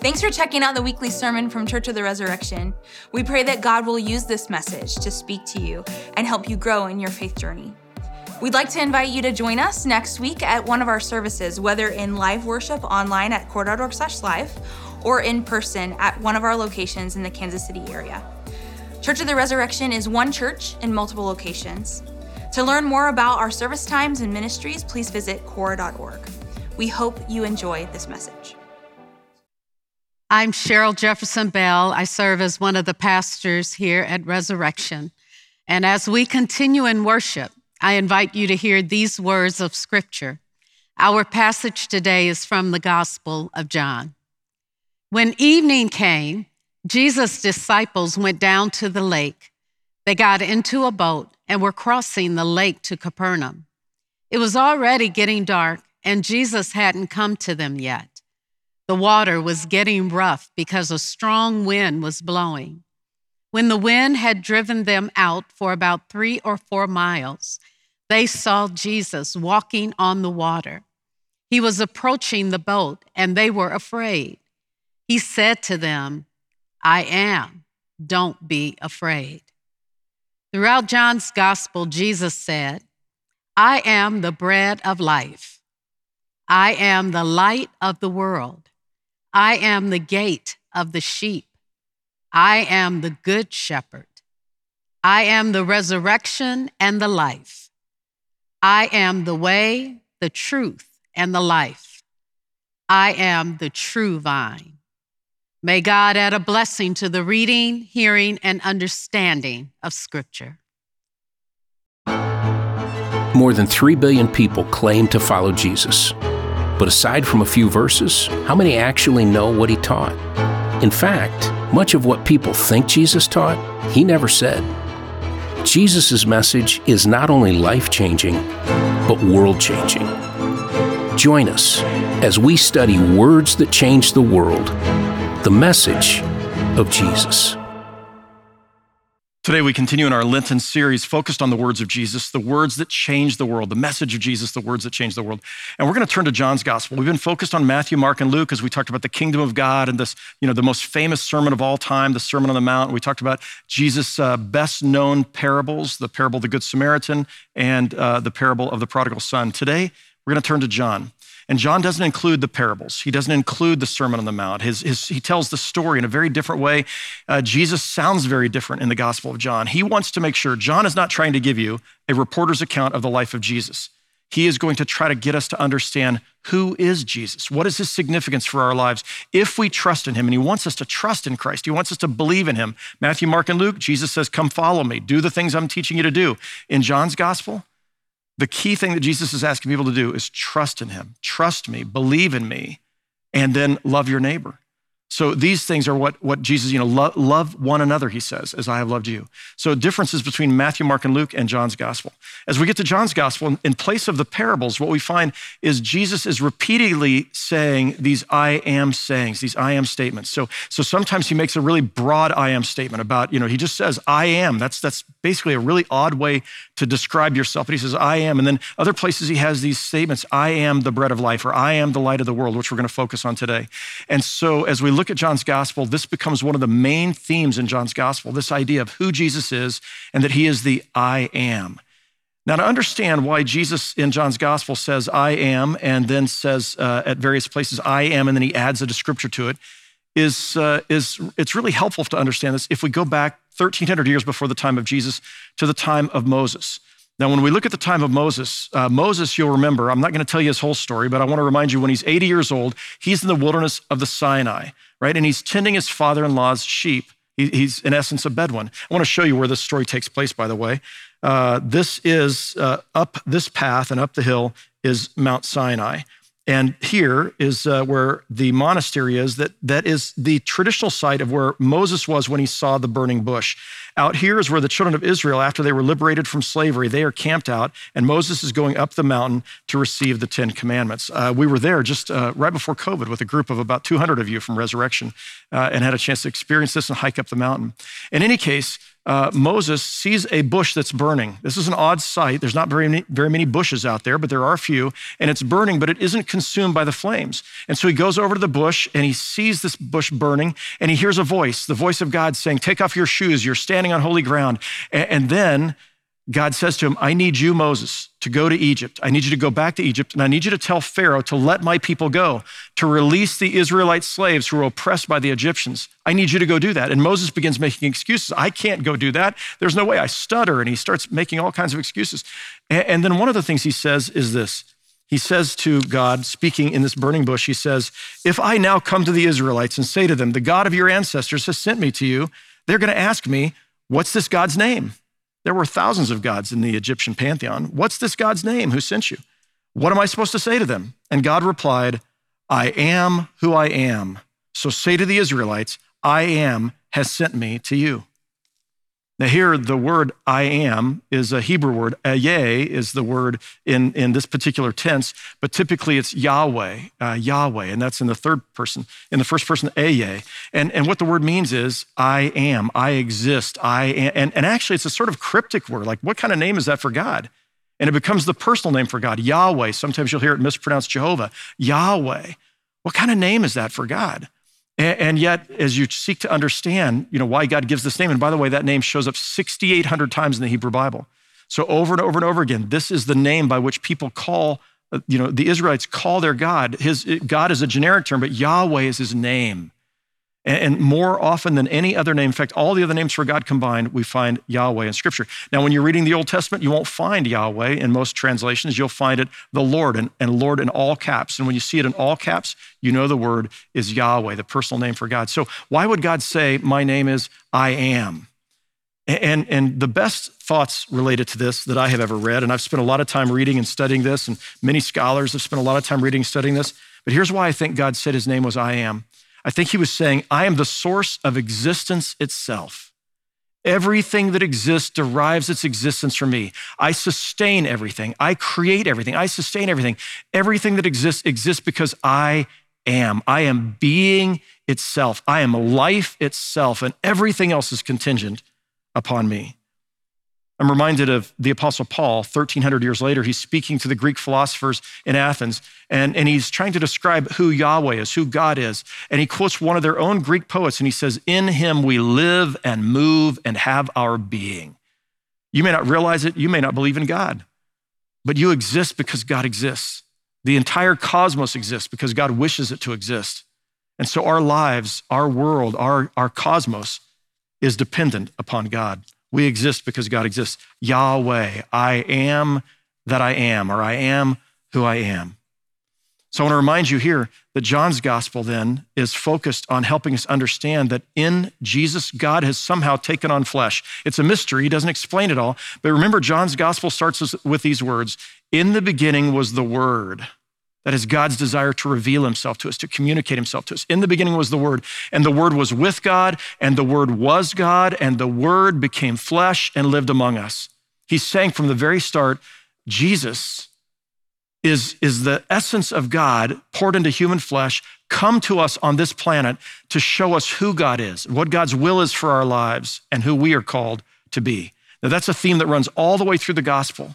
Thanks for checking out the weekly sermon from Church of the Resurrection. We pray that God will use this message to speak to you and help you grow in your faith journey. We'd like to invite you to join us next week at one of our services, whether in live worship online at cor.org slash live or in person at one of our locations in the Kansas City area. Church of the Resurrection is one church in multiple locations. To learn more about our service times and ministries, please visit cor.org. We hope you enjoy this message. I'm Cheryl Jefferson Bell. I serve as one of the pastors here at Resurrection. And as we continue in worship, I invite you to hear these words of Scripture. Our passage today is from the Gospel of John. When evening came, Jesus' disciples went down to the lake. They got into a boat and were crossing the lake to Capernaum. It was already getting dark, and Jesus hadn't come to them yet. The water was getting rough because a strong wind was blowing. When the wind had driven them out for about three or four miles, they saw Jesus walking on the water. He was approaching the boat, and they were afraid. He said to them, I am, don't be afraid. Throughout John's gospel, Jesus said, I am the bread of life. I am the light of the world. I am the gate of the sheep. I am the good shepherd. I am the resurrection and the life. I am the way, the truth, and the life. I am the true vine. May God add a blessing to the reading, hearing, and understanding of Scripture. More than 3 billion people claim to follow Jesus. But aside from a few verses, how many actually know what he taught? In fact, much of what people think Jesus taught, he never said. Jesus' message is not only life changing, but world changing. Join us as we study words that change the world the message of Jesus. Today, we continue in our Lenten series focused on the words of Jesus, the words that change the world, the message of Jesus, the words that change the world. And we're going to turn to John's gospel. We've been focused on Matthew, Mark, and Luke as we talked about the kingdom of God and this, you know, the most famous sermon of all time, the Sermon on the Mount. We talked about Jesus' uh, best known parables, the parable of the Good Samaritan and uh, the parable of the prodigal son. Today, we're going to turn to John. And John doesn't include the parables. He doesn't include the Sermon on the Mount. His, his, he tells the story in a very different way. Uh, Jesus sounds very different in the Gospel of John. He wants to make sure John is not trying to give you a reporter's account of the life of Jesus. He is going to try to get us to understand who is Jesus? What is his significance for our lives if we trust in him? And he wants us to trust in Christ. He wants us to believe in him. Matthew, Mark, and Luke, Jesus says, Come follow me. Do the things I'm teaching you to do. In John's gospel, the key thing that Jesus is asking people to do is trust in him, trust me, believe in me, and then love your neighbor. So these things are what, what Jesus, you know, love, love one another, he says, as I have loved you. So differences between Matthew, Mark, and Luke and John's gospel. As we get to John's gospel, in place of the parables, what we find is Jesus is repeatedly saying these I am sayings, these I am statements. So, so sometimes he makes a really broad I am statement about, you know, he just says, I am. That's, that's basically a really odd way to describe yourself. But he says, I am. And then other places he has these statements, I am the bread of life, or I am the light of the world, which we're going to focus on today. And so as we look at John's gospel, this becomes one of the main themes in John's gospel this idea of who Jesus is and that he is the I am. Now, to understand why Jesus in John's gospel says, I am, and then says uh, at various places, I am, and then he adds a descriptor to it, is, uh, is it's really helpful to understand this if we go back 1,300 years before the time of Jesus to the time of Moses. Now, when we look at the time of Moses, uh, Moses, you'll remember, I'm not going to tell you his whole story, but I want to remind you when he's 80 years old, he's in the wilderness of the Sinai, right? And he's tending his father in law's sheep. He's, in essence, a Bedouin. I want to show you where this story takes place, by the way. Uh, this is uh, up this path and up the hill is Mount Sinai. And here is uh, where the monastery is. That, that is the traditional site of where Moses was when he saw the burning bush. Out here is where the children of Israel, after they were liberated from slavery, they are camped out, and Moses is going up the mountain to receive the Ten Commandments. Uh, we were there just uh, right before COVID with a group of about 200 of you from Resurrection uh, and had a chance to experience this and hike up the mountain. In any case, uh, Moses sees a bush that's burning. This is an odd sight. There's not very many, very many bushes out there, but there are a few, and it's burning, but it isn't consumed by the flames. And so he goes over to the bush and he sees this bush burning, and he hears a voice, the voice of God saying, Take off your shoes, you're standing on holy ground. And, and then God says to him, I need you, Moses, to go to Egypt. I need you to go back to Egypt, and I need you to tell Pharaoh to let my people go, to release the Israelite slaves who were oppressed by the Egyptians. I need you to go do that. And Moses begins making excuses. I can't go do that. There's no way. I stutter. And he starts making all kinds of excuses. And then one of the things he says is this He says to God, speaking in this burning bush, he says, If I now come to the Israelites and say to them, The God of your ancestors has sent me to you, they're going to ask me, What's this God's name? There were thousands of gods in the Egyptian pantheon. What's this God's name who sent you? What am I supposed to say to them? And God replied, I am who I am. So say to the Israelites, I am has sent me to you. Now, here, the word I am is a Hebrew word. Ayeh is the word in, in this particular tense, but typically it's Yahweh, uh, Yahweh, and that's in the third person. In the first person, Ayeh. And, and what the word means is I am, I exist, I am. And, and actually, it's a sort of cryptic word. Like, what kind of name is that for God? And it becomes the personal name for God, Yahweh. Sometimes you'll hear it mispronounced Jehovah, Yahweh. What kind of name is that for God? And yet, as you seek to understand, you know, why God gives this name, and by the way, that name shows up 6,800 times in the Hebrew Bible. So over and over and over again, this is the name by which people call, uh, you know, the Israelites call their God. His God is a generic term, but Yahweh is his name. And more often than any other name, in fact, all the other names for God combined, we find Yahweh in Scripture. Now, when you're reading the Old Testament, you won't find Yahweh in most translations. You'll find it the Lord and, and Lord in all caps. And when you see it in all caps, you know the word is Yahweh, the personal name for God. So, why would God say, My name is I am? And, and the best thoughts related to this that I have ever read, and I've spent a lot of time reading and studying this, and many scholars have spent a lot of time reading and studying this. But here's why I think God said his name was I am. I think he was saying, I am the source of existence itself. Everything that exists derives its existence from me. I sustain everything. I create everything. I sustain everything. Everything that exists exists because I am. I am being itself. I am life itself, and everything else is contingent upon me. I'm reminded of the Apostle Paul, 1300 years later. He's speaking to the Greek philosophers in Athens, and, and he's trying to describe who Yahweh is, who God is. And he quotes one of their own Greek poets, and he says, In him we live and move and have our being. You may not realize it, you may not believe in God, but you exist because God exists. The entire cosmos exists because God wishes it to exist. And so our lives, our world, our, our cosmos is dependent upon God. We exist because God exists. Yahweh, I am that I am, or I am who I am. So I want to remind you here that John's gospel then is focused on helping us understand that in Jesus, God has somehow taken on flesh. It's a mystery, he doesn't explain it all. But remember, John's gospel starts with these words In the beginning was the Word. That is God's desire to reveal himself to us, to communicate himself to us. In the beginning was the Word, and the Word was with God, and the Word was God, and the Word became flesh and lived among us. He's saying from the very start, Jesus is, is the essence of God poured into human flesh, come to us on this planet to show us who God is, what God's will is for our lives, and who we are called to be. Now, that's a theme that runs all the way through the gospel.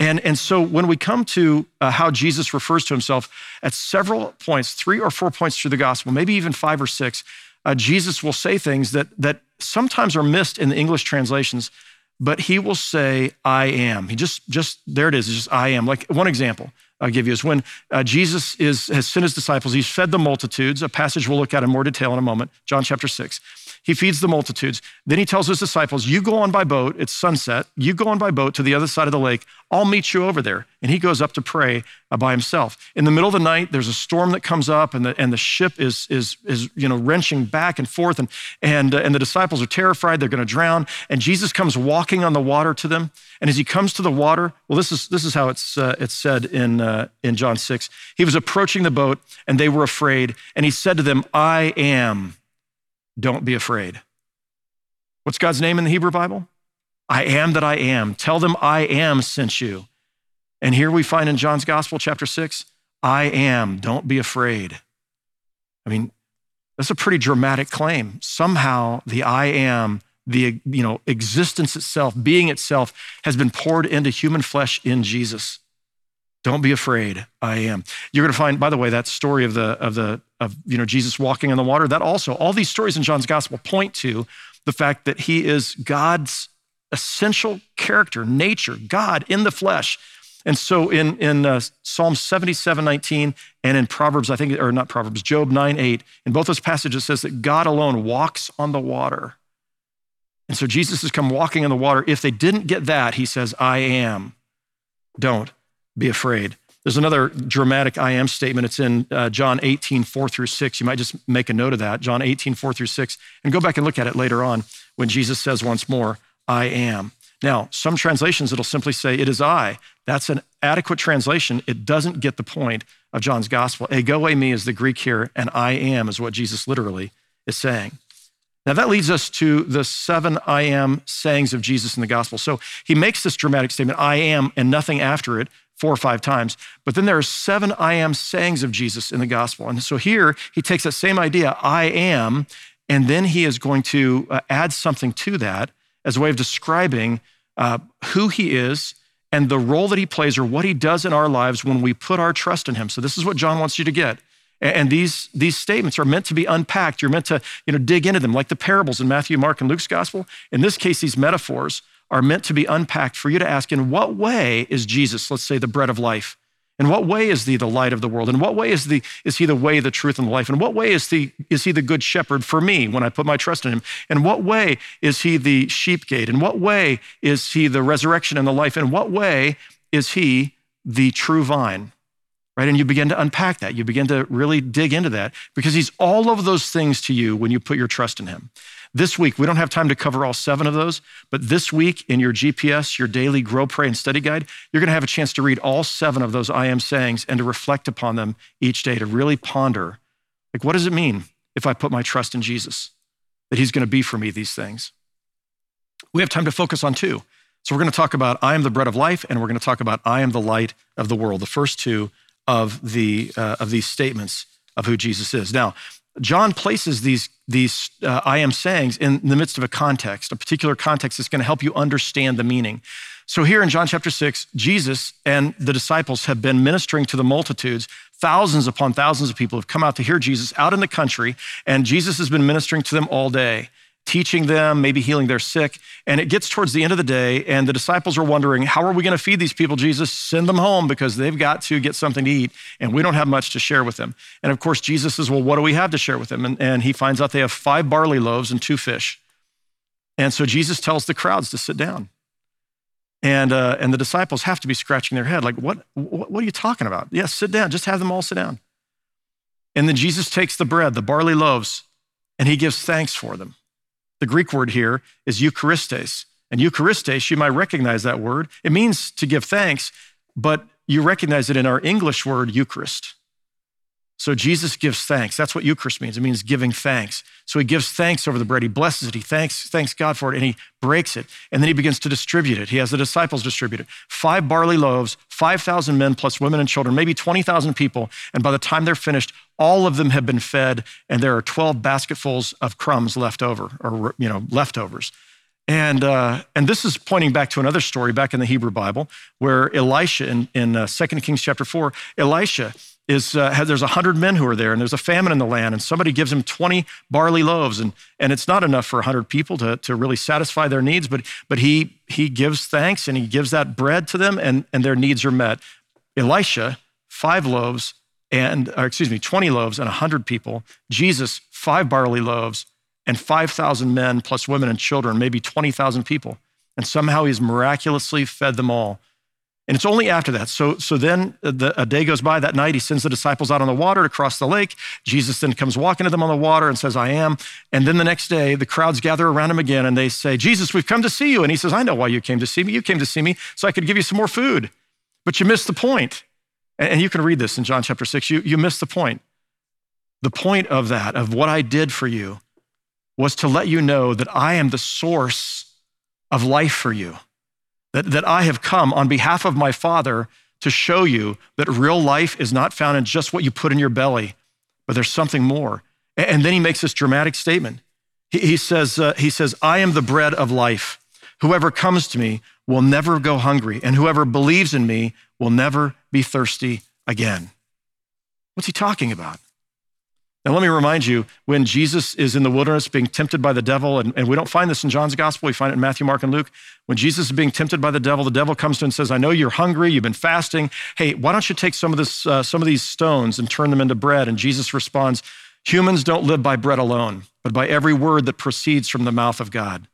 And, and so when we come to uh, how Jesus refers to himself at several points, three or four points through the gospel, maybe even five or six, uh, Jesus will say things that, that sometimes are missed in the English translations, but he will say, I am. He just, just there it is, it's just I am. Like one example I'll give you is when uh, Jesus is, has sent his disciples, he's fed the multitudes, a passage we'll look at in more detail in a moment, John chapter six. He feeds the multitudes. Then he tells his disciples, You go on by boat. It's sunset. You go on by boat to the other side of the lake. I'll meet you over there. And he goes up to pray uh, by himself. In the middle of the night, there's a storm that comes up, and the, and the ship is, is, is you know, wrenching back and forth. And, and, uh, and the disciples are terrified. They're going to drown. And Jesus comes walking on the water to them. And as he comes to the water, well, this is, this is how it's, uh, it's said in, uh, in John 6. He was approaching the boat, and they were afraid. And he said to them, I am don't be afraid. What's God's name in the Hebrew Bible? I am that I am. Tell them I am sent you. And here we find in John's Gospel, chapter six, I am. Don't be afraid. I mean, that's a pretty dramatic claim. Somehow the I am the you know, existence itself, being itself, has been poured into human flesh in Jesus. Don't be afraid. I am. You're going to find, by the way, that story of the of the of you know Jesus walking on the water. That also, all these stories in John's gospel point to the fact that he is God's essential character, nature, God in the flesh. And so in, in uh, Psalm 77, 19, and in Proverbs, I think, or not Proverbs, Job 9, 8, in both those passages it says that God alone walks on the water. And so Jesus has come walking on the water. If they didn't get that, he says, I am. Don't be afraid. There's another dramatic I am statement. It's in uh, John 18, 4 through 6. You might just make a note of that, John 18, 4 through 6, and go back and look at it later on when Jesus says once more, I am. Now, some translations, it'll simply say, It is I. That's an adequate translation. It doesn't get the point of John's gospel. Ego eimi is the Greek here, and I am is what Jesus literally is saying. Now, that leads us to the seven I am sayings of Jesus in the gospel. So he makes this dramatic statement, I am, and nothing after it, four or five times. But then there are seven I am sayings of Jesus in the gospel. And so here he takes that same idea, I am, and then he is going to uh, add something to that as a way of describing uh, who he is and the role that he plays or what he does in our lives when we put our trust in him. So this is what John wants you to get. And these, these statements are meant to be unpacked. You're meant to you know, dig into them, like the parables in Matthew, Mark, and Luke's gospel. In this case, these metaphors are meant to be unpacked for you to ask in what way is Jesus, let's say, the bread of life? In what way is he the light of the world? In what way is, the, is he the way, the truth, and the life? In what way is, the, is he the good shepherd for me when I put my trust in him? In what way is he the sheep gate? In what way is he the resurrection and the life? In what way is he the true vine? Right? And you begin to unpack that. You begin to really dig into that because he's all of those things to you when you put your trust in him. This week, we don't have time to cover all seven of those, but this week in your GPS, your daily Grow, Pray, and Study Guide, you're going to have a chance to read all seven of those I am sayings and to reflect upon them each day, to really ponder like, what does it mean if I put my trust in Jesus, that He's going to be for me these things? We have time to focus on two. So we're going to talk about I am the bread of life, and we're going to talk about I am the light of the world, the first two of, the, uh, of these statements of who Jesus is. Now, John places these, these uh, I am sayings in the midst of a context, a particular context that's going to help you understand the meaning. So, here in John chapter 6, Jesus and the disciples have been ministering to the multitudes. Thousands upon thousands of people have come out to hear Jesus out in the country, and Jesus has been ministering to them all day teaching them, maybe healing their sick. And it gets towards the end of the day, and the disciples are wondering, How are we going to feed these people, Jesus? Send them home because they've got to get something to eat, and we don't have much to share with them. And of course, Jesus says, Well, what do we have to share with them? And, and he finds out they have five barley loaves and two fish. And so Jesus tells the crowds to sit down. And, uh, and the disciples have to be scratching their head, like, what, what, what are you talking about? Yes, yeah, sit down. Just have them all sit down. And then Jesus takes the bread, the barley loaves, and he gives thanks for them. The Greek word here is Eucharistes. And Eucharistes, you might recognize that word. It means to give thanks, but you recognize it in our English word Eucharist. So Jesus gives thanks. That's what Eucharist means. It means giving thanks. So he gives thanks over the bread. He blesses it. He thanks, thanks God for it, and he breaks it. And then he begins to distribute it. He has the disciples distribute it. Five barley loaves, 5,000 men plus women and children, maybe 20,000 people. And by the time they're finished, all of them have been fed, and there are 12 basketfuls of crumbs left over, or you know, leftovers. And, uh, and this is pointing back to another story back in the Hebrew Bible where Elisha in, in uh, 2 Kings chapter 4, Elisha is uh, there's 100 men who are there and there's a famine in the land and somebody gives him 20 barley loaves and, and it's not enough for 100 people to, to really satisfy their needs but, but he, he gives thanks and he gives that bread to them and, and their needs are met. Elisha five loaves and excuse me 20 loaves and 100 people. Jesus five barley loaves and 5000 men plus women and children maybe 20000 people. And somehow he's miraculously fed them all and it's only after that. So, so then the, a day goes by that night. He sends the disciples out on the water to cross the lake. Jesus then comes walking to them on the water and says, I am. And then the next day, the crowds gather around him again and they say, Jesus, we've come to see you. And he says, I know why you came to see me. You came to see me so I could give you some more food. But you missed the point. And you can read this in John chapter six. You, you missed the point. The point of that, of what I did for you, was to let you know that I am the source of life for you that, that I have come on behalf of my Father to show you that real life is not found in just what you put in your belly, but there's something more. And then he makes this dramatic statement. He, he says, uh, he says, I am the bread of life. Whoever comes to me will never go hungry, and whoever believes in me will never be thirsty again. What's he talking about? Now, let me remind you when Jesus is in the wilderness being tempted by the devil, and, and, we don't find this in John's gospel, we find it in Matthew, Mark, and Luke. When Jesus is being tempted by the devil, the devil comes to him and says, I know you're hungry, you've been fasting. Hey, why don't you take some of, this, uh, some of these stones and turn them into bread? And Jesus responds, Humans don't live by bread alone, but by every word that proceeds from the mouth of God.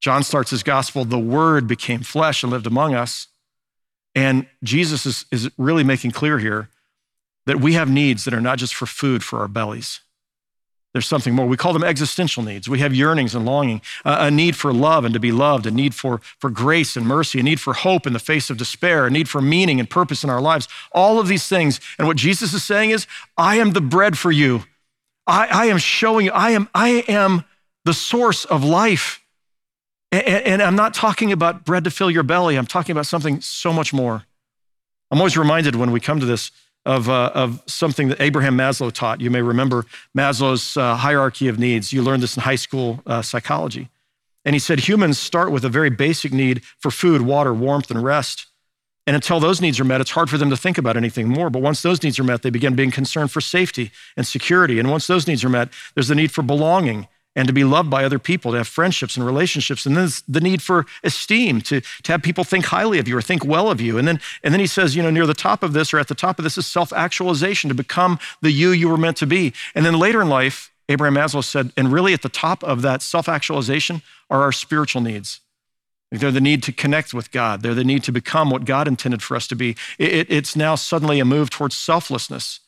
John starts his gospel, the word became flesh and lived among us. And Jesus is, is really making clear here that we have needs that are not just for food for our bellies. There's something more. We call them existential needs. We have yearnings and longing, a need for love and to be loved, a need for, for grace and mercy, a need for hope in the face of despair, a need for meaning and purpose in our lives. All of these things. And what Jesus is saying is, I am the bread for you. I, I am showing you, I am, I am the source of life. And, and I'm not talking about bread to fill your belly. I'm talking about something so much more. I'm always reminded when we come to this of, uh, of something that Abraham Maslow taught. You may remember Maslow's uh, hierarchy of needs. You learned this in high school uh, psychology. And he said humans start with a very basic need for food, water, warmth, and rest. And until those needs are met, it's hard for them to think about anything more. But once those needs are met, they begin being concerned for safety and security. And once those needs are met, there's the need for belonging and to be loved by other people, to have friendships and relationships. And then the need for esteem, to, to have people think highly of you or think well of you. And then, and then he says, you know, near the top of this or at the top of this is self actualization, to become the you you were meant to be. And then later in life, Abraham Maslow said, and really at the top of that self actualization are our spiritual needs. They're the need to connect with God. They're the need to become what God intended for us to be. It, it, it's now suddenly a move towards selflessness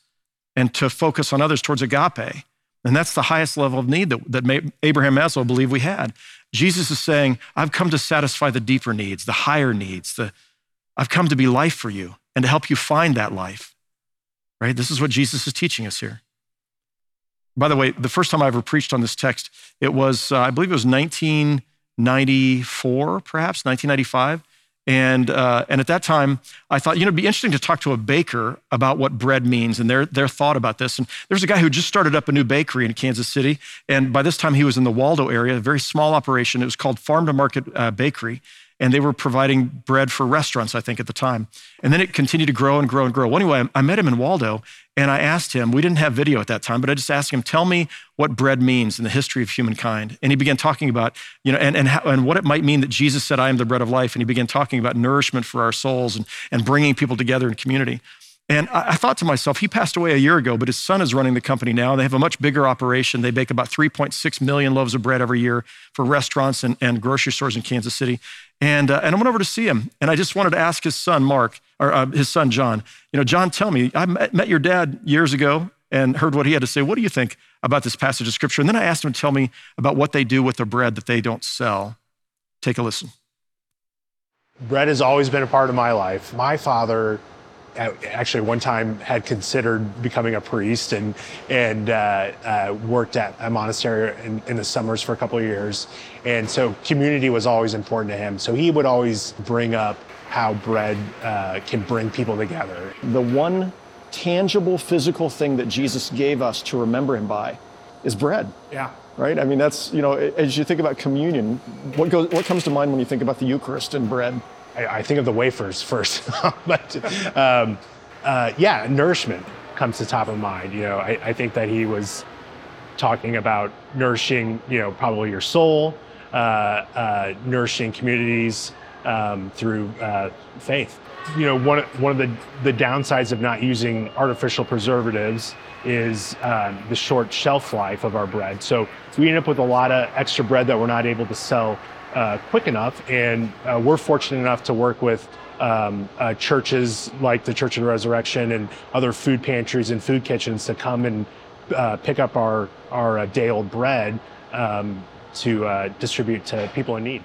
and to focus on others towards agape. And that's the highest level of need that, that Abraham Maslow believed we had. Jesus is saying, I've come to satisfy the deeper needs, the higher needs. The, I've come to be life for you and to help you find that life. Right? This is what Jesus is teaching us here. By the way, the first time I ever preached on this text, it was, uh, I believe it was 1994, perhaps, 1995. And, uh, and at that time, I thought, you know, it'd be interesting to talk to a baker about what bread means and their, their thought about this. And there's a guy who just started up a new bakery in Kansas City. And by this time, he was in the Waldo area, a very small operation. It was called Farm to Market uh, Bakery and they were providing bread for restaurants, I think, at the time. And then it continued to grow and grow and grow. Well, anyway, I met him in Waldo, and I asked him, we didn't have video at that time, but I just asked him, tell me what bread means in the history of humankind. And he began talking about, you know, and, and, how, and what it might mean that Jesus said, I am the bread of life. And he began talking about nourishment for our souls and, and bringing people together in community. And I, thought to myself, he passed away a year ago, but his son is running the company now. They have a much bigger operation. They bake about 3.6 million loaves of bread every year for restaurants and, and grocery stores in Kansas City. And, uh, and I went over to see him, and I just wanted to ask his son, Mark, or uh, his son, John, you know, John, tell me, I met, your dad years ago and heard what he had to say. What do you think about this passage of scripture? And then I asked him to tell me about what they do with the bread that they don't sell. Take a listen. Bread has always been a part of my life. My father actually one time had considered becoming a priest and and uh, uh, worked at a monastery in, in, the summers for a couple of years and so community was always important to him so he would always bring up how bread uh, can bring people together. The one tangible physical thing that jesus gave us to remember him by is bread. Yeah. Right? I mean that's you know as you think about communion what goes what comes to mind when you think about the eucharist and bread? I, I think of the wafers first, but um, uh, yeah, nourishment comes to top of mind. You know, I, I, think that he was talking about nourishing, you know, probably your soul, uh, uh, nourishing communities um, through uh, faith. You know, one one of the the downsides of not using artificial preservatives is um, the short shelf life of our bread. So we end up with a lot of extra bread that we're not able to sell uh, quick enough. And uh, we're fortunate enough to work with um, uh, churches like the Church of the Resurrection and other food pantries and food kitchens to come and uh, pick up our, our uh, day old bread um, to uh, distribute to people in need.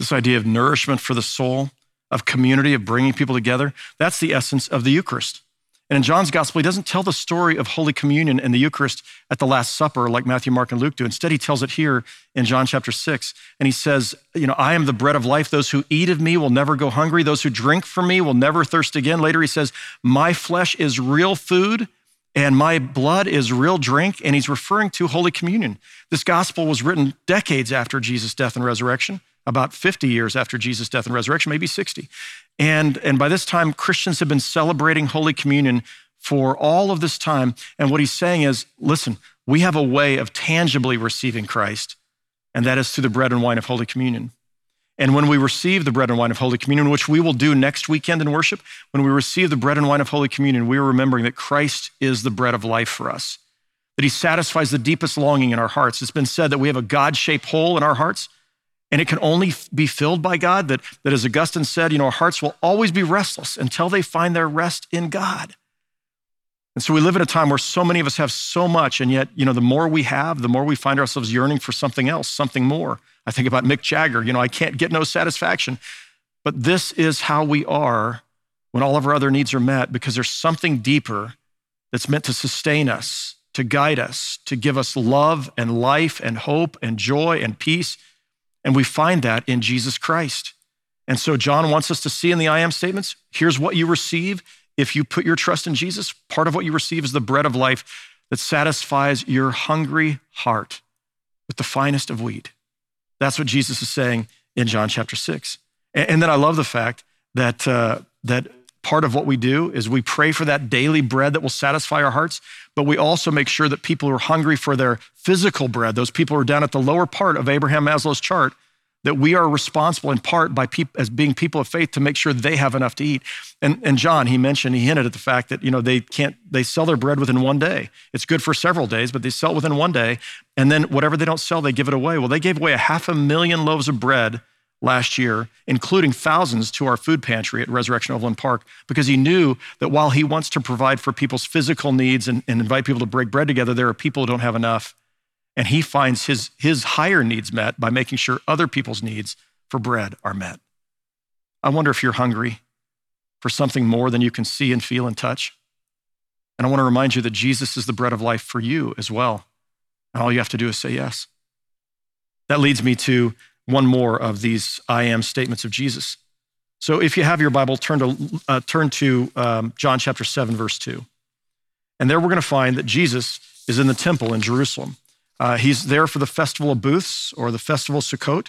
This idea of nourishment for the soul, of community, of bringing people together, that's the essence of the Eucharist. And in John's gospel, he doesn't tell the story of Holy Communion and the Eucharist at the Last Supper like Matthew, Mark, and Luke do. Instead, he tells it here in John chapter 6. And he says, You know, I am the bread of life. Those who eat of me will never go hungry. Those who drink from me will never thirst again. Later, he says, My flesh is real food and my blood is real drink. And he's referring to Holy Communion. This gospel was written decades after Jesus' death and resurrection, about 50 years after Jesus' death and resurrection, maybe 60. And, and by this time, Christians have been celebrating Holy Communion for all of this time. And what he's saying is listen, we have a way of tangibly receiving Christ, and that is through the bread and wine of Holy Communion. And when we receive the bread and wine of Holy Communion, which we will do next weekend in worship, when we receive the bread and wine of Holy Communion, we are remembering that Christ is the bread of life for us, that he satisfies the deepest longing in our hearts. It's been said that we have a God shaped hole in our hearts, and it can only be filled by God. That, that, as Augustine said, you know, our hearts will always be restless until they find their rest in God. And so we live in a time where so many of us have so much, and yet, you know, the more we have, the more we find ourselves yearning for something else, something more. I think about Mick Jagger, you know, I can't get no satisfaction. But this is how we are when all of our other needs are met because there's something deeper that's meant to sustain us, to guide us, to give us love and life and hope and joy and peace. And we find that in Jesus Christ. And so John wants us to see in the I am statements here's what you receive if you put your trust in Jesus, part of what you receive is the bread of life that satisfies your hungry heart with the finest of wheat. That's what Jesus is saying in John chapter 6. And then I love the fact that, uh, that part of what we do is we pray for that daily bread that will satisfy our hearts, but we also make sure that people who are hungry for their physical bread, those people who are down at the lower part of Abraham Maslow's chart, that we are responsible in part by as being people of faith to make sure they have enough to eat. And, and John, he mentioned, he hinted at the fact that, you know, they can't, they sell their bread within one day. It's good for several days, but they sell it within one day. And then whatever they don't sell, they give it away. Well, they gave away a half a million loaves of bread last year, including thousands to our food pantry at Resurrection Overland Park, because he knew that while he wants to provide for people's physical needs and, and invite people to break bread together, there are people who don't have enough. And he finds his, his higher needs met by making sure other people's needs for bread are met. I wonder if you're hungry for something more than you can see and feel and touch. And I want to remind you that Jesus is the bread of life for you as well. And all you have to do is say yes. That leads me to one more of these I am statements of Jesus. So if you have your Bible, turn to, uh, turn to um, John chapter 7, verse 2. And there we're going to find that Jesus is in the temple in Jerusalem. Uh, he's there for the Festival of Booths or the Festival of Sukkot.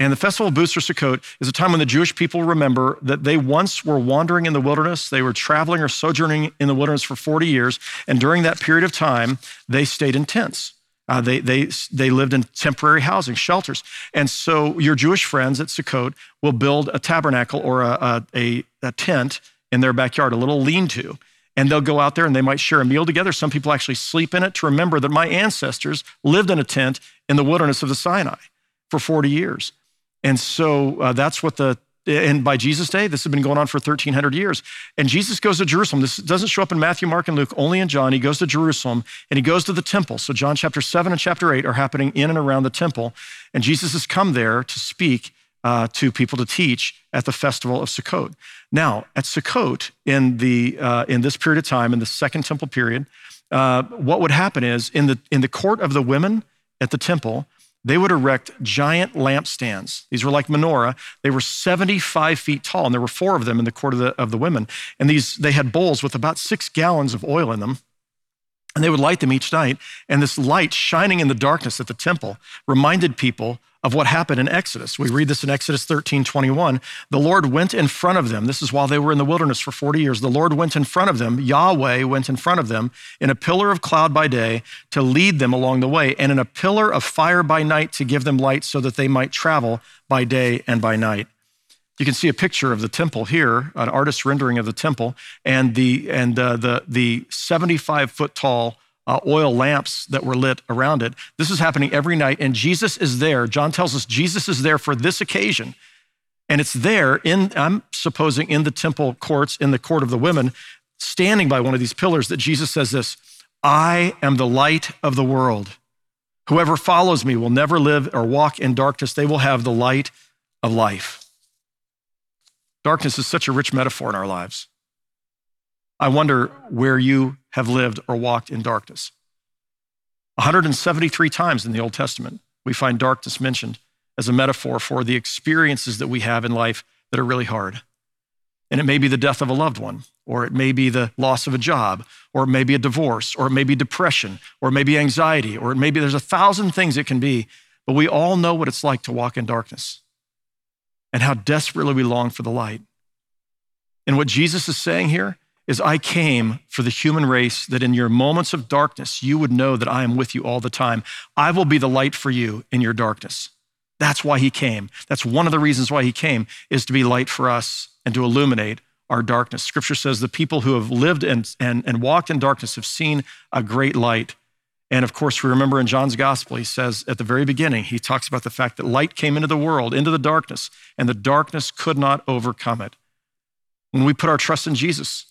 And the Festival of Booths or Sukkot is a time when the Jewish people remember that they once were wandering in the wilderness. They were traveling or sojourning in the wilderness for 40 years. And during that period of time, they stayed in tents. Uh, they, they, they lived in temporary housing, shelters. And so your Jewish friends at Sukkot will build a tabernacle or a, a, a tent in their backyard, a little lean to and they'll go out there and they might share a meal together. Some people actually sleep in it to remember that my ancestors lived in a tent in the wilderness of the Sinai for 40 years. And so uh, that's what the, and by Jesus' day, this has been going on for 1,300 years. And Jesus goes to Jerusalem. This doesn't show up in Matthew, Mark, and Luke, only in John. He goes to Jerusalem and he goes to the temple. So John chapter 7 and chapter 8 are happening in and around the temple. And Jesus has come there to speak uh, to people to teach at the festival of Sukkot. Now, at Sukkot, in, the, uh, in this period of time, in the second temple period, uh, what would happen is in the, in the court of the women at the temple, they would erect giant lampstands. These were like menorah. They were 75 feet tall, and there were four of them in the court of the, of the women. And these, they had bowls with about six gallons of oil in them. And they would light them each night. And this light shining in the darkness at the temple reminded people of what happened in Exodus. We read this in Exodus 13 21. The Lord went in front of them. This is while they were in the wilderness for 40 years. The Lord went in front of them. Yahweh went in front of them in a pillar of cloud by day to lead them along the way, and in a pillar of fire by night to give them light so that they might travel by day and by night. You can see a picture of the temple here, an artist's rendering of the temple, and the and uh, the the 75 foot tall uh, oil lamps that were lit around it. This is happening every night, and Jesus is there. John tells us Jesus is there for this occasion. And it's there in, I'm supposing, in the temple courts, in the court of the women, standing by one of these pillars that Jesus says this I am the light of the world. Whoever follows me will never live or walk in darkness, they will have the light of life. Darkness is such a rich metaphor in our lives. I wonder where you have lived or walked in darkness. 173 times in the Old Testament, we find darkness mentioned as a metaphor for the experiences that we have in life that are really hard. And it may be the death of a loved one, or it may be the loss of a job, or it may be a divorce, or it may be depression, or it may be anxiety, or it may be there's a thousand things it can be, but we all know what it's like to walk in darkness and how desperately we long for the light. And what Jesus is saying here is, I came for the human race that in your moments of darkness, you would know that I am with you all the time. I will be the light for you in your darkness. That's why he came. That's one of the reasons why he came, is to be light for us and to illuminate our darkness. Scripture says the people who have lived and, and, and walked in darkness have seen a great light. And of course, we remember in John's gospel, he says at the very beginning, he talks about the fact that light came into the world, into the darkness, and the darkness could not overcome it. When we put our trust in Jesus,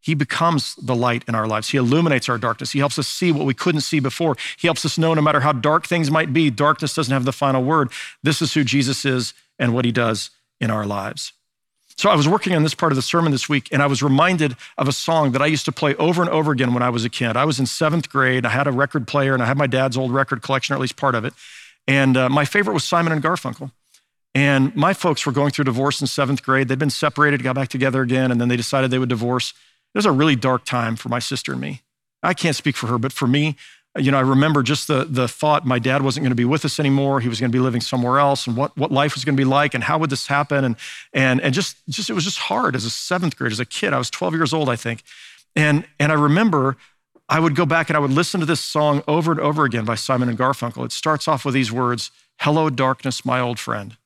he becomes the light in our lives. He illuminates our darkness. He helps us see what we couldn't see before. He helps us know no matter how dark things might be, darkness doesn't have the final word. This is who Jesus is and what he does in our lives. So I was working on this part of the sermon this week, and I was reminded of a song that I used to play over and over again when I was a kid. I was in seventh grade. I had a record player, and I had my dad's old record collection, or at least part of it. And uh, my favorite was Simon and Garfunkel. And my folks were going through divorce in seventh grade. They'd been separated, got back together again, and then they decided they would divorce. It was a really dark time for my sister and me. I can't speak for her, but for me, you know, I remember just the, the thought my dad wasn't going to be with us anymore. He was going to be living somewhere else and what, what life was going to be like and how would this happen? And, and, and just, just, it was just hard as a seventh grade, as a kid. I was 12 years old, I think. And, and I remember I would go back and I would listen to this song over and over again by Simon and Garfunkel. It starts off with these words, Hello, darkness, my old friend.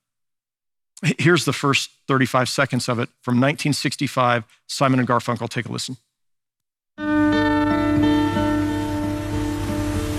Here's the first 35 seconds of it from 1965. Simon and Garfunkel, take a listen.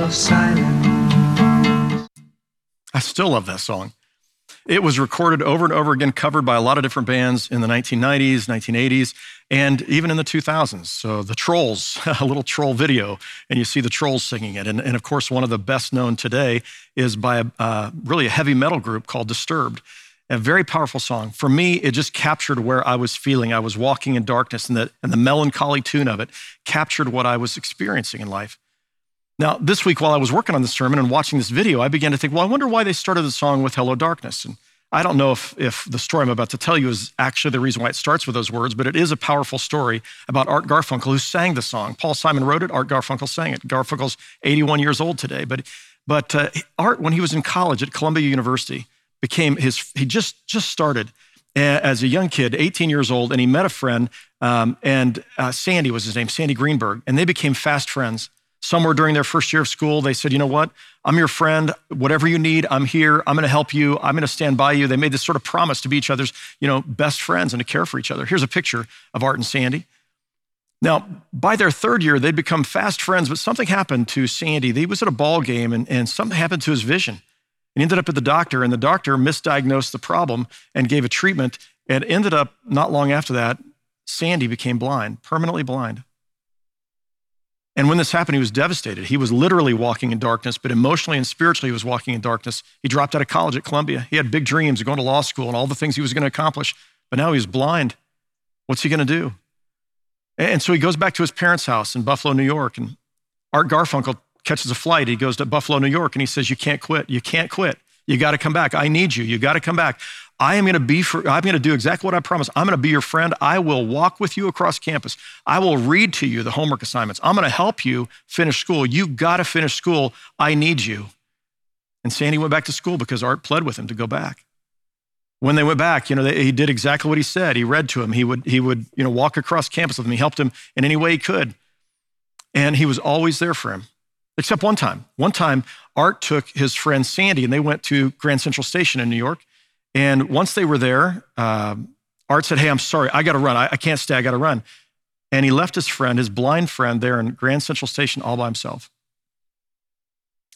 of silence. I still love that song. It was recorded over and over again, covered by a lot of different bands in the 1990s, 1980s, and even in the 2000s. So the Trolls, a little troll video, and you see the Trolls singing it. And, and of course, one of the best known today is by a, uh, really a heavy metal group called Disturbed. A very powerful song. For me, it just captured where I was feeling. I was walking in darkness, and the, and the melancholy tune of it captured what I was experiencing in life. Now, this week, while I was working on this sermon and watching this video, I began to think, well, I wonder why they started the song with Hello Darkness. And I don't know if, if the story I'm about to tell you is actually the reason why it starts with those words, but it is a powerful story about Art Garfunkel, who sang the song. Paul Simon wrote it, Art Garfunkel sang it. Garfunkel's 81 years old today. But, but uh, Art, when he was in college at Columbia University, became his, he just, just started as a young kid, 18 years old, and he met a friend, um, and uh, Sandy was his name, Sandy Greenberg, and they became fast friends somewhere during their first year of school, they said, you know what? I'm your friend. Whatever you need, I'm here. I'm going to help you. I'm going to stand by you. They made this sort of promise to be each other's, you know, best friends and to care for each other. Here's a picture of Art and Sandy. Now, by their third year, they'd become fast friends, but something happened to Sandy. He was at a ball game and, and something happened to his vision. And he ended up at the doctor, and the doctor misdiagnosed the problem and gave a treatment. And ended up not long after that, Sandy became blind, permanently blind. And when this happened, he was devastated. He was literally walking in darkness, but emotionally and spiritually, he was walking in darkness. He dropped out of college at Columbia. He had big dreams of going to law school and all the things he was going to accomplish, but now he's blind. What's he going to do? And so he goes back to his parents' house in Buffalo, New York. And Art Garfunkel catches a flight. He goes to Buffalo, New York, and he says, You can't quit. You can't quit. You got to come back. I need you. You got to come back. I am going to be for, I'm going to do exactly what I promised. I'm going to be your friend. I will walk with you across campus. I will read to you the homework assignments. I'm going to help you finish school. You got to finish school. I need you. And Sandy went back to school because Art pled with him to go back. When they went back, you know, they, he did exactly what he said. He read to him. He would, he would, you know, walk across campus with him. He helped him in any way he could. And he was always there for him, except one time. One time, Art took his friend Sandy and they went to Grand Central Station in New York and once they were there, uh, Art said, Hey, I'm sorry, I got to run. I, I can't stay, I got to run. And he left his friend, his blind friend, there in Grand Central Station all by himself.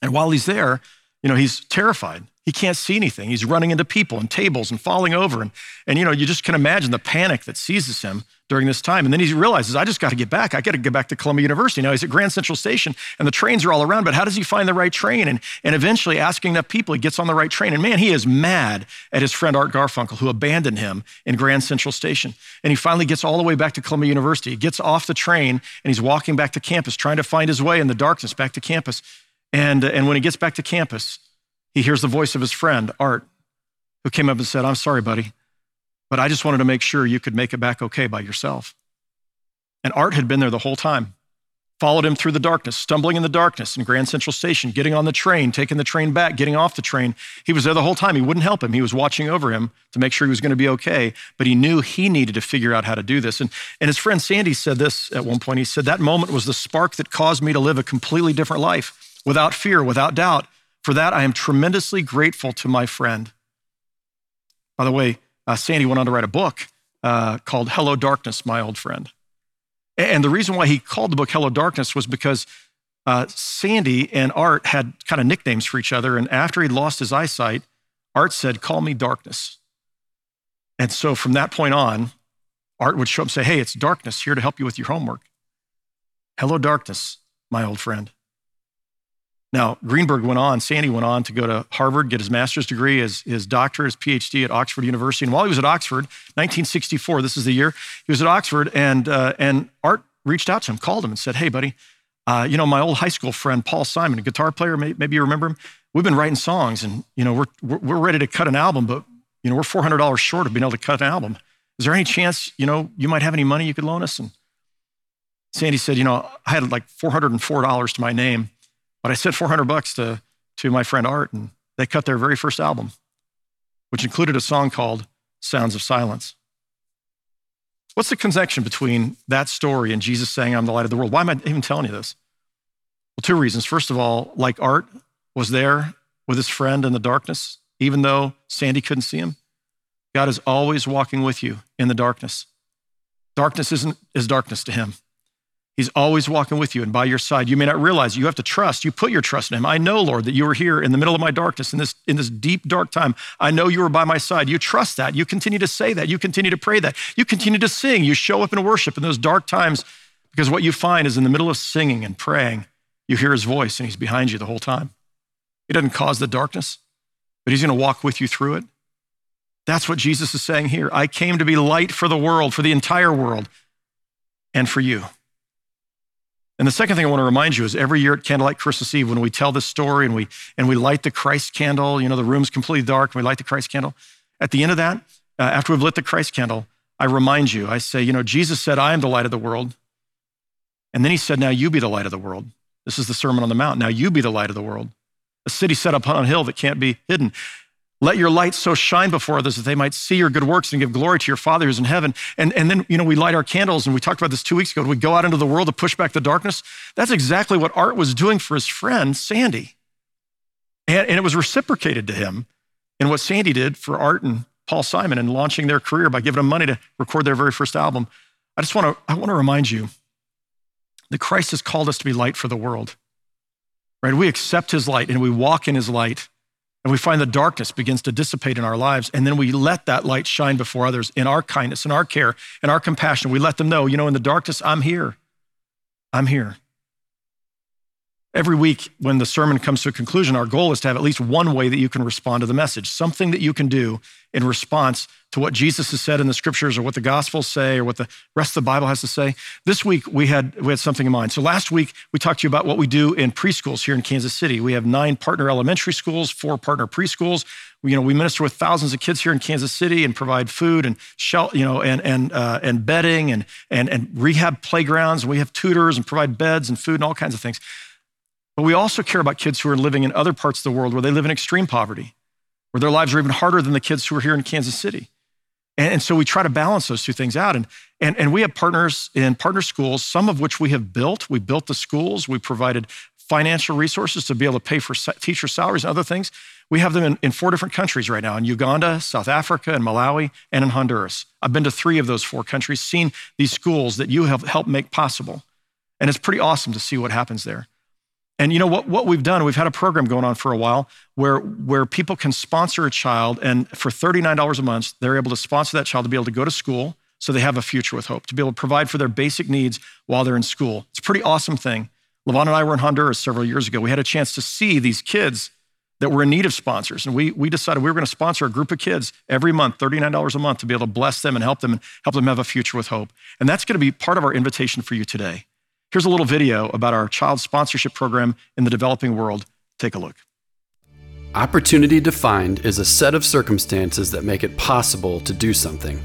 And while he's there, you know, he's terrified. He can't see anything. He's running into people and tables and falling over. And, and you know, you just can imagine the panic that seizes him during this time. And then he realizes, I just got to get back. I got to get back to Columbia University. Now he's at Grand Central Station and the trains are all around, but how does he find the right train? And, and eventually, asking enough people, he gets on the right train. And man, he is mad at his friend Art Garfunkel, who abandoned him in Grand Central Station. And he finally gets all the way back to Columbia University. He gets off the train and he's walking back to campus, trying to find his way in the darkness back to campus. And, and when he gets back to campus, he hears the voice of his friend, Art, who came up and said, I'm sorry, buddy, but I just wanted to make sure you could make it back okay by yourself. And Art had been there the whole time, followed him through the darkness, stumbling in the darkness in Grand Central Station, getting on the train, taking the train back, getting off the train. He was there the whole time. He wouldn't help him. He was watching over him to make sure he was going to be okay, but he knew he needed to figure out how to do this. And, and his friend Sandy said this at one point. He said, That moment was the spark that caused me to live a completely different life without fear, without doubt. For that, I am tremendously grateful to my friend. By the way, uh, Sandy went on to write a book uh, called Hello Darkness, My Old Friend. And the reason why he called the book Hello Darkness was because uh, Sandy and Art had kind of nicknames for each other. And after he lost his eyesight, Art said, Call me Darkness. And so from that point on, Art would show up and say, Hey, it's Darkness here to help you with your homework. Hello, Darkness, my old friend. Now, Greenberg went on, Sandy went on to go to Harvard, get his master's degree, his, his doctorate, his PhD at Oxford University. And while he was at Oxford, 1964, this is the year, he was at Oxford, and, uh, and Art reached out to him, called him, and said, Hey, buddy, uh, you know, my old high school friend, Paul Simon, a guitar player, maybe you remember him. We've been writing songs, and, you know, we're, we're ready to cut an album, but, you know, we're $400 short of being able to cut an album. Is there any chance, you know, you might have any money you could loan us? And Sandy said, You know, I had like $404 to my name. But I sent 400 bucks to, to my friend Art, and they cut their very first album, which included a song called Sounds of Silence. What's the connection between that story and Jesus saying, I'm the light of the world? Why am I even telling you this? Well, two reasons. First of all, like Art was there with his friend in the darkness, even though Sandy couldn't see him, God is always walking with you in the darkness. Darkness isn't is darkness to him. He's always walking with you and by your side. You may not realize you have to trust. You put your trust in him. I know, Lord, that you are here in the middle of my darkness, in this, in this deep, dark time. I know you are by my side. You trust that. You continue to say that. You continue to pray that. You continue to sing. You show up in worship in those dark times because what you find is in the middle of singing and praying, you hear his voice and he's behind you the whole time. He doesn't cause the darkness, but he's going to walk with you through it. That's what Jesus is saying here. I came to be light for the world, for the entire world, and for you. And the second thing I want to remind you is every year at Candlelight Christmas Eve, when we tell this story and we, and we light the Christ candle, you know, the room's completely dark, and we light the Christ candle. At the end of that, uh, after we've lit the Christ candle, I remind you, I say, you know, Jesus said, I am the light of the world. And then he said, now you be the light of the world. This is the Sermon on the Mount. Now you be the light of the world. A city set up on a hill that can't be hidden. Let your light so shine before others that they might see your good works and give glory to your Father who's in heaven. And, and then, you know, we light our candles, and we talked about this two weeks ago. We go out into the world to push back the darkness. That's exactly what Art was doing for his friend, Sandy. And, and it was reciprocated to him in what Sandy did for Art and Paul Simon in launching their career by giving them money to record their very first album. I just want to, I want to remind you that Christ has called us to be light for the world. Right? We accept his light and we walk in his light. And we find the darkness begins to dissipate in our lives. And then we let that light shine before others in our kindness, in our care, in our compassion. We let them know, you know, in the darkness, I'm here. I'm here. Every week, when the sermon comes to a conclusion, our goal is to have at least one way that you can respond to the message, something that you can do in response to what Jesus has said in the scriptures or what the gospels say or what the rest of the Bible has to say. This week, we had, we had something in mind. So last week, we talked to you about what we do in preschools here in Kansas City. We have nine partner elementary schools, four partner preschools. We, you know, we minister with thousands of kids here in Kansas City and provide food and shelter, you know, and and uh, and bedding and and and rehab playgrounds. We have tutors and provide beds and food and all kinds of things. But we also care about kids who are living in other parts of the world where they live in extreme poverty, where their lives are even harder than the kids who are here in Kansas City. And, and so we try to balance those two things out. And, and, and we have partners in partner schools, some of which we have built. We built the schools, we provided financial resources to be able to pay for teacher salaries and other things. We have them in, in, four different countries right now in Uganda, South Africa, and Malawi, and in Honduras. I've been to three of those four countries, seen these schools that you have helped make possible. And it's pretty awesome to see what happens there. And you know what, what we've done, we've had a program going on for a while where, where people can sponsor a child, and for $39 a month, they're able to sponsor that child to be able to go to school so they have a future with hope, to be able to provide for their basic needs while they're in school. It's a pretty awesome thing. LaVon and I were in Honduras several years ago. We had a chance to see these kids that were in need of sponsors. And we, we decided we were going to sponsor a group of kids every month, $39 a month, to be able to bless them and help them and help them have a future with hope. And that's going to be part of our invitation for you today. Here's a little video about our child sponsorship program in the developing world. Take a look. Opportunity defined is a set of circumstances that make it possible to do something.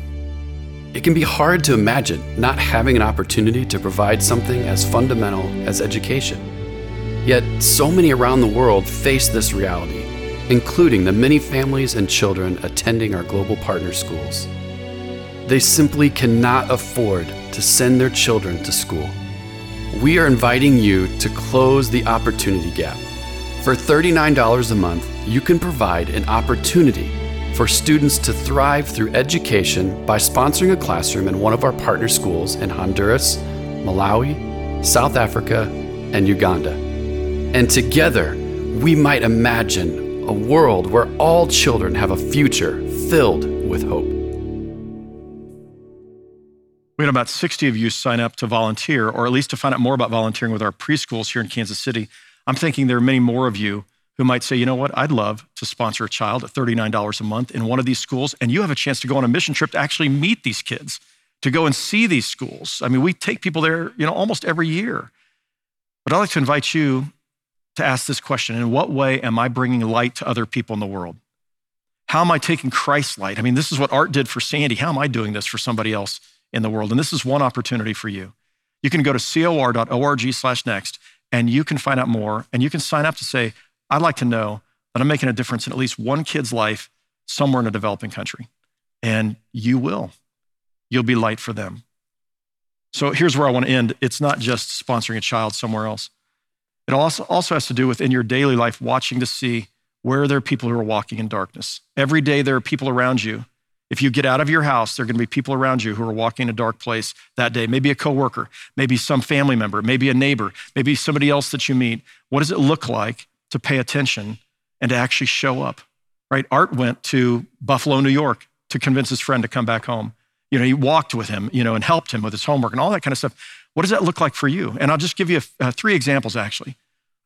It can be hard to imagine not having an opportunity to provide something as fundamental as education. Yet, so many around the world face this reality, including the many families and children attending our global partner schools. They simply cannot afford to send their children to school we are inviting you to close the opportunity gap. For $39 a month, you can provide an opportunity for students to thrive through education by sponsoring a classroom in one of our partner schools in Honduras, Malawi, South Africa, and Uganda. And together, we might imagine a world where all children have a future filled with hope. We had about 60 of you sign up to volunteer, or at least to find out more about volunteering with our preschools here in Kansas City. I'm thinking there are many more of you who might say, you know what, I'd love to sponsor a child at $39 a month in one of these schools, and you have a chance to go on a mission trip to actually meet these kids, to go and see these schools. I mean, we take people there, you know, almost every year. But I'd like to invite you to ask this question In what way am I bringing light to other people in the world? How am I taking Christ's light? I mean, this is what Art did for Sandy. How am I doing this for somebody else in the world. And this is one opportunity for you. You can go to cor.org slash next and you can find out more and you can sign up to say, I'd like to know that I'm making a difference in at least one kid's life somewhere in a developing country. And you will. You'll be light for them. So here's where I want to end. It's not just sponsoring a child somewhere else. It also, also has to do with in your daily life, watching to see where there are people who are walking in darkness. Every day there are people around you if you get out of your house, there are going to be people around you who are walking in a dark place that day. Maybe a coworker, maybe some family member, maybe a neighbor, maybe somebody else that you meet. What does it look like to pay attention and to actually show up? Right? Art went to Buffalo, New York to convince his friend to come back home. You know, he walked with him, you know, and helped him with his homework and all that kind of stuff. What does that look like for you? And I'll just give you uh, three examples actually.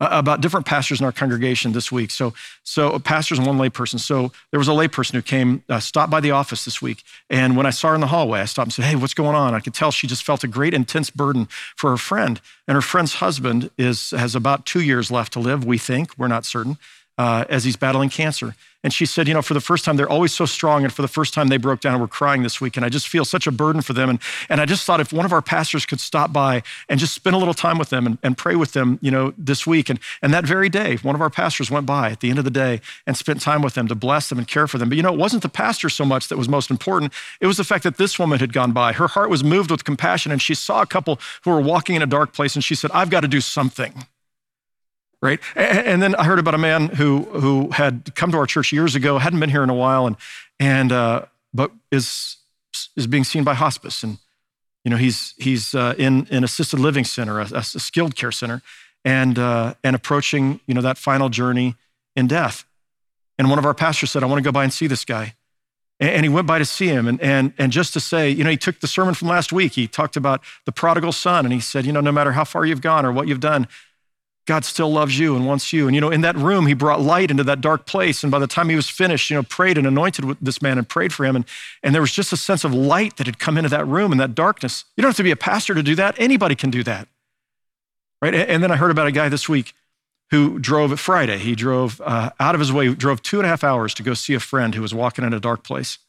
Uh, about different pastors in our congregation this week. So, so pastors and one layperson. So there was a layperson who came, uh, stopped by the office this week, and when I saw her in the hallway, I stopped and said, "Hey, what's going on?" I could tell she just felt a great, intense burden for her friend, and her friend's husband is has about two years left to live. We think we're not certain, uh, as he's battling cancer. And she said, you know, for the first time, they're always so strong. And for the first time, they broke down and were crying this week. And I just feel such a burden for them. And, and I just thought if one of our pastors could stop by and just spend a little time with them and, and pray with them, you know, this week. And, and that very day, one of our pastors went by at the end of the day and spent time with them to bless them and care for them. But, you know, it wasn't the pastor so much that was most important. It was the fact that this woman had gone by. Her heart was moved with compassion. And she saw a couple who were walking in a dark place. And she said, I've got to do something right? And then I heard about a man who who had come to our church years ago, hadn't been here in a while, and and uh, but is is being seen by hospice, and you know he's he's uh, in an assisted living center, a, a skilled care center, and uh, and approaching you know that final journey in death. And one of our pastors said, "I want to go by and see this guy." And he went by to see him, and, and, and just to say, you know, he took the sermon from last week. He talked about the prodigal son, and he said, you know, no matter how far you've gone or what you've done, God still loves you and wants you. And, you know, in that room, he brought light into that dark place. And by the time he was finished, you know, prayed and anointed this man and prayed for him. And, and there was just a sense of light that had come into that room and that darkness. You don't have to be a pastor to do that. Anybody can do that. Right. And then I heard about a guy this week who drove Friday. He drove uh, out of his way, drove two and a half hours to go see a friend who was walking in a dark place.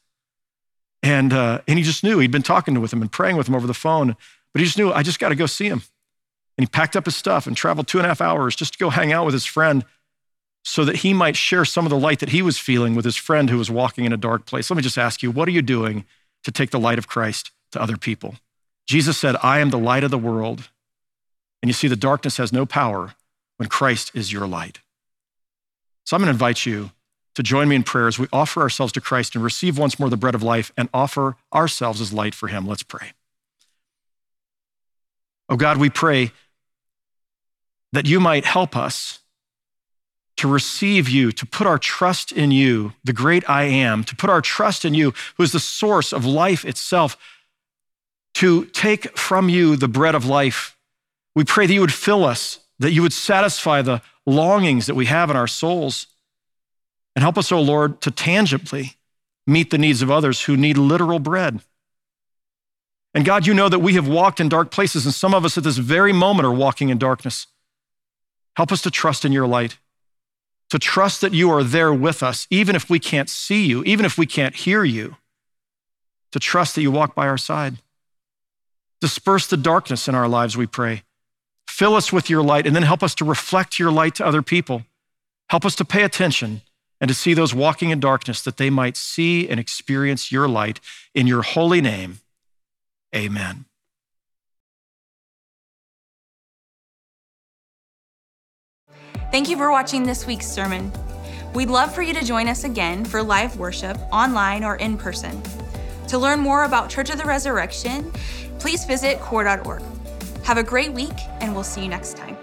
And, uh, and he just knew he'd been talking with him and praying with him over the phone, but he just knew, I just got to go see him. And he packed up his stuff and traveled two and a half hours just to go hang out with his friend so that he might share some of the light that he was feeling with his friend who was walking in a dark place. Let me just ask you, what are you doing to take the light of Christ to other people? Jesus said, I am the light of the world. And you see, the darkness has no power when Christ is your light. So I'm going to invite you to join me in prayer as we offer ourselves to Christ and receive once more the bread of life and offer ourselves as light for him. Let's pray. Oh God, we pray that you might help us to receive you, to put our trust in you, the great I am, to put our trust in you, who is the source of life itself, to take from you the bread of life. We pray that you would fill us, that you would satisfy the longings that we have in our souls, and help us, O oh Lord, to tangibly meet the needs of others who need literal bread. And God, you know that we have walked in dark places, and some of us at this very moment are walking in darkness. Help us to trust in your light, to trust that you are there with us, even if we can't see you, even if we can't hear you, to trust that you walk by our side. Disperse the darkness in our lives, we pray. Fill us with your light, and then help us to reflect your light to other people. Help us to pay attention and to see those walking in darkness that they might see and experience your light in your holy name. Amen. Thank you for watching this week's sermon. We'd love for you to join us again for live worship, online or in person. To learn more about Church of the Resurrection, please visit cor.org. Have a great week, and we'll see you next time.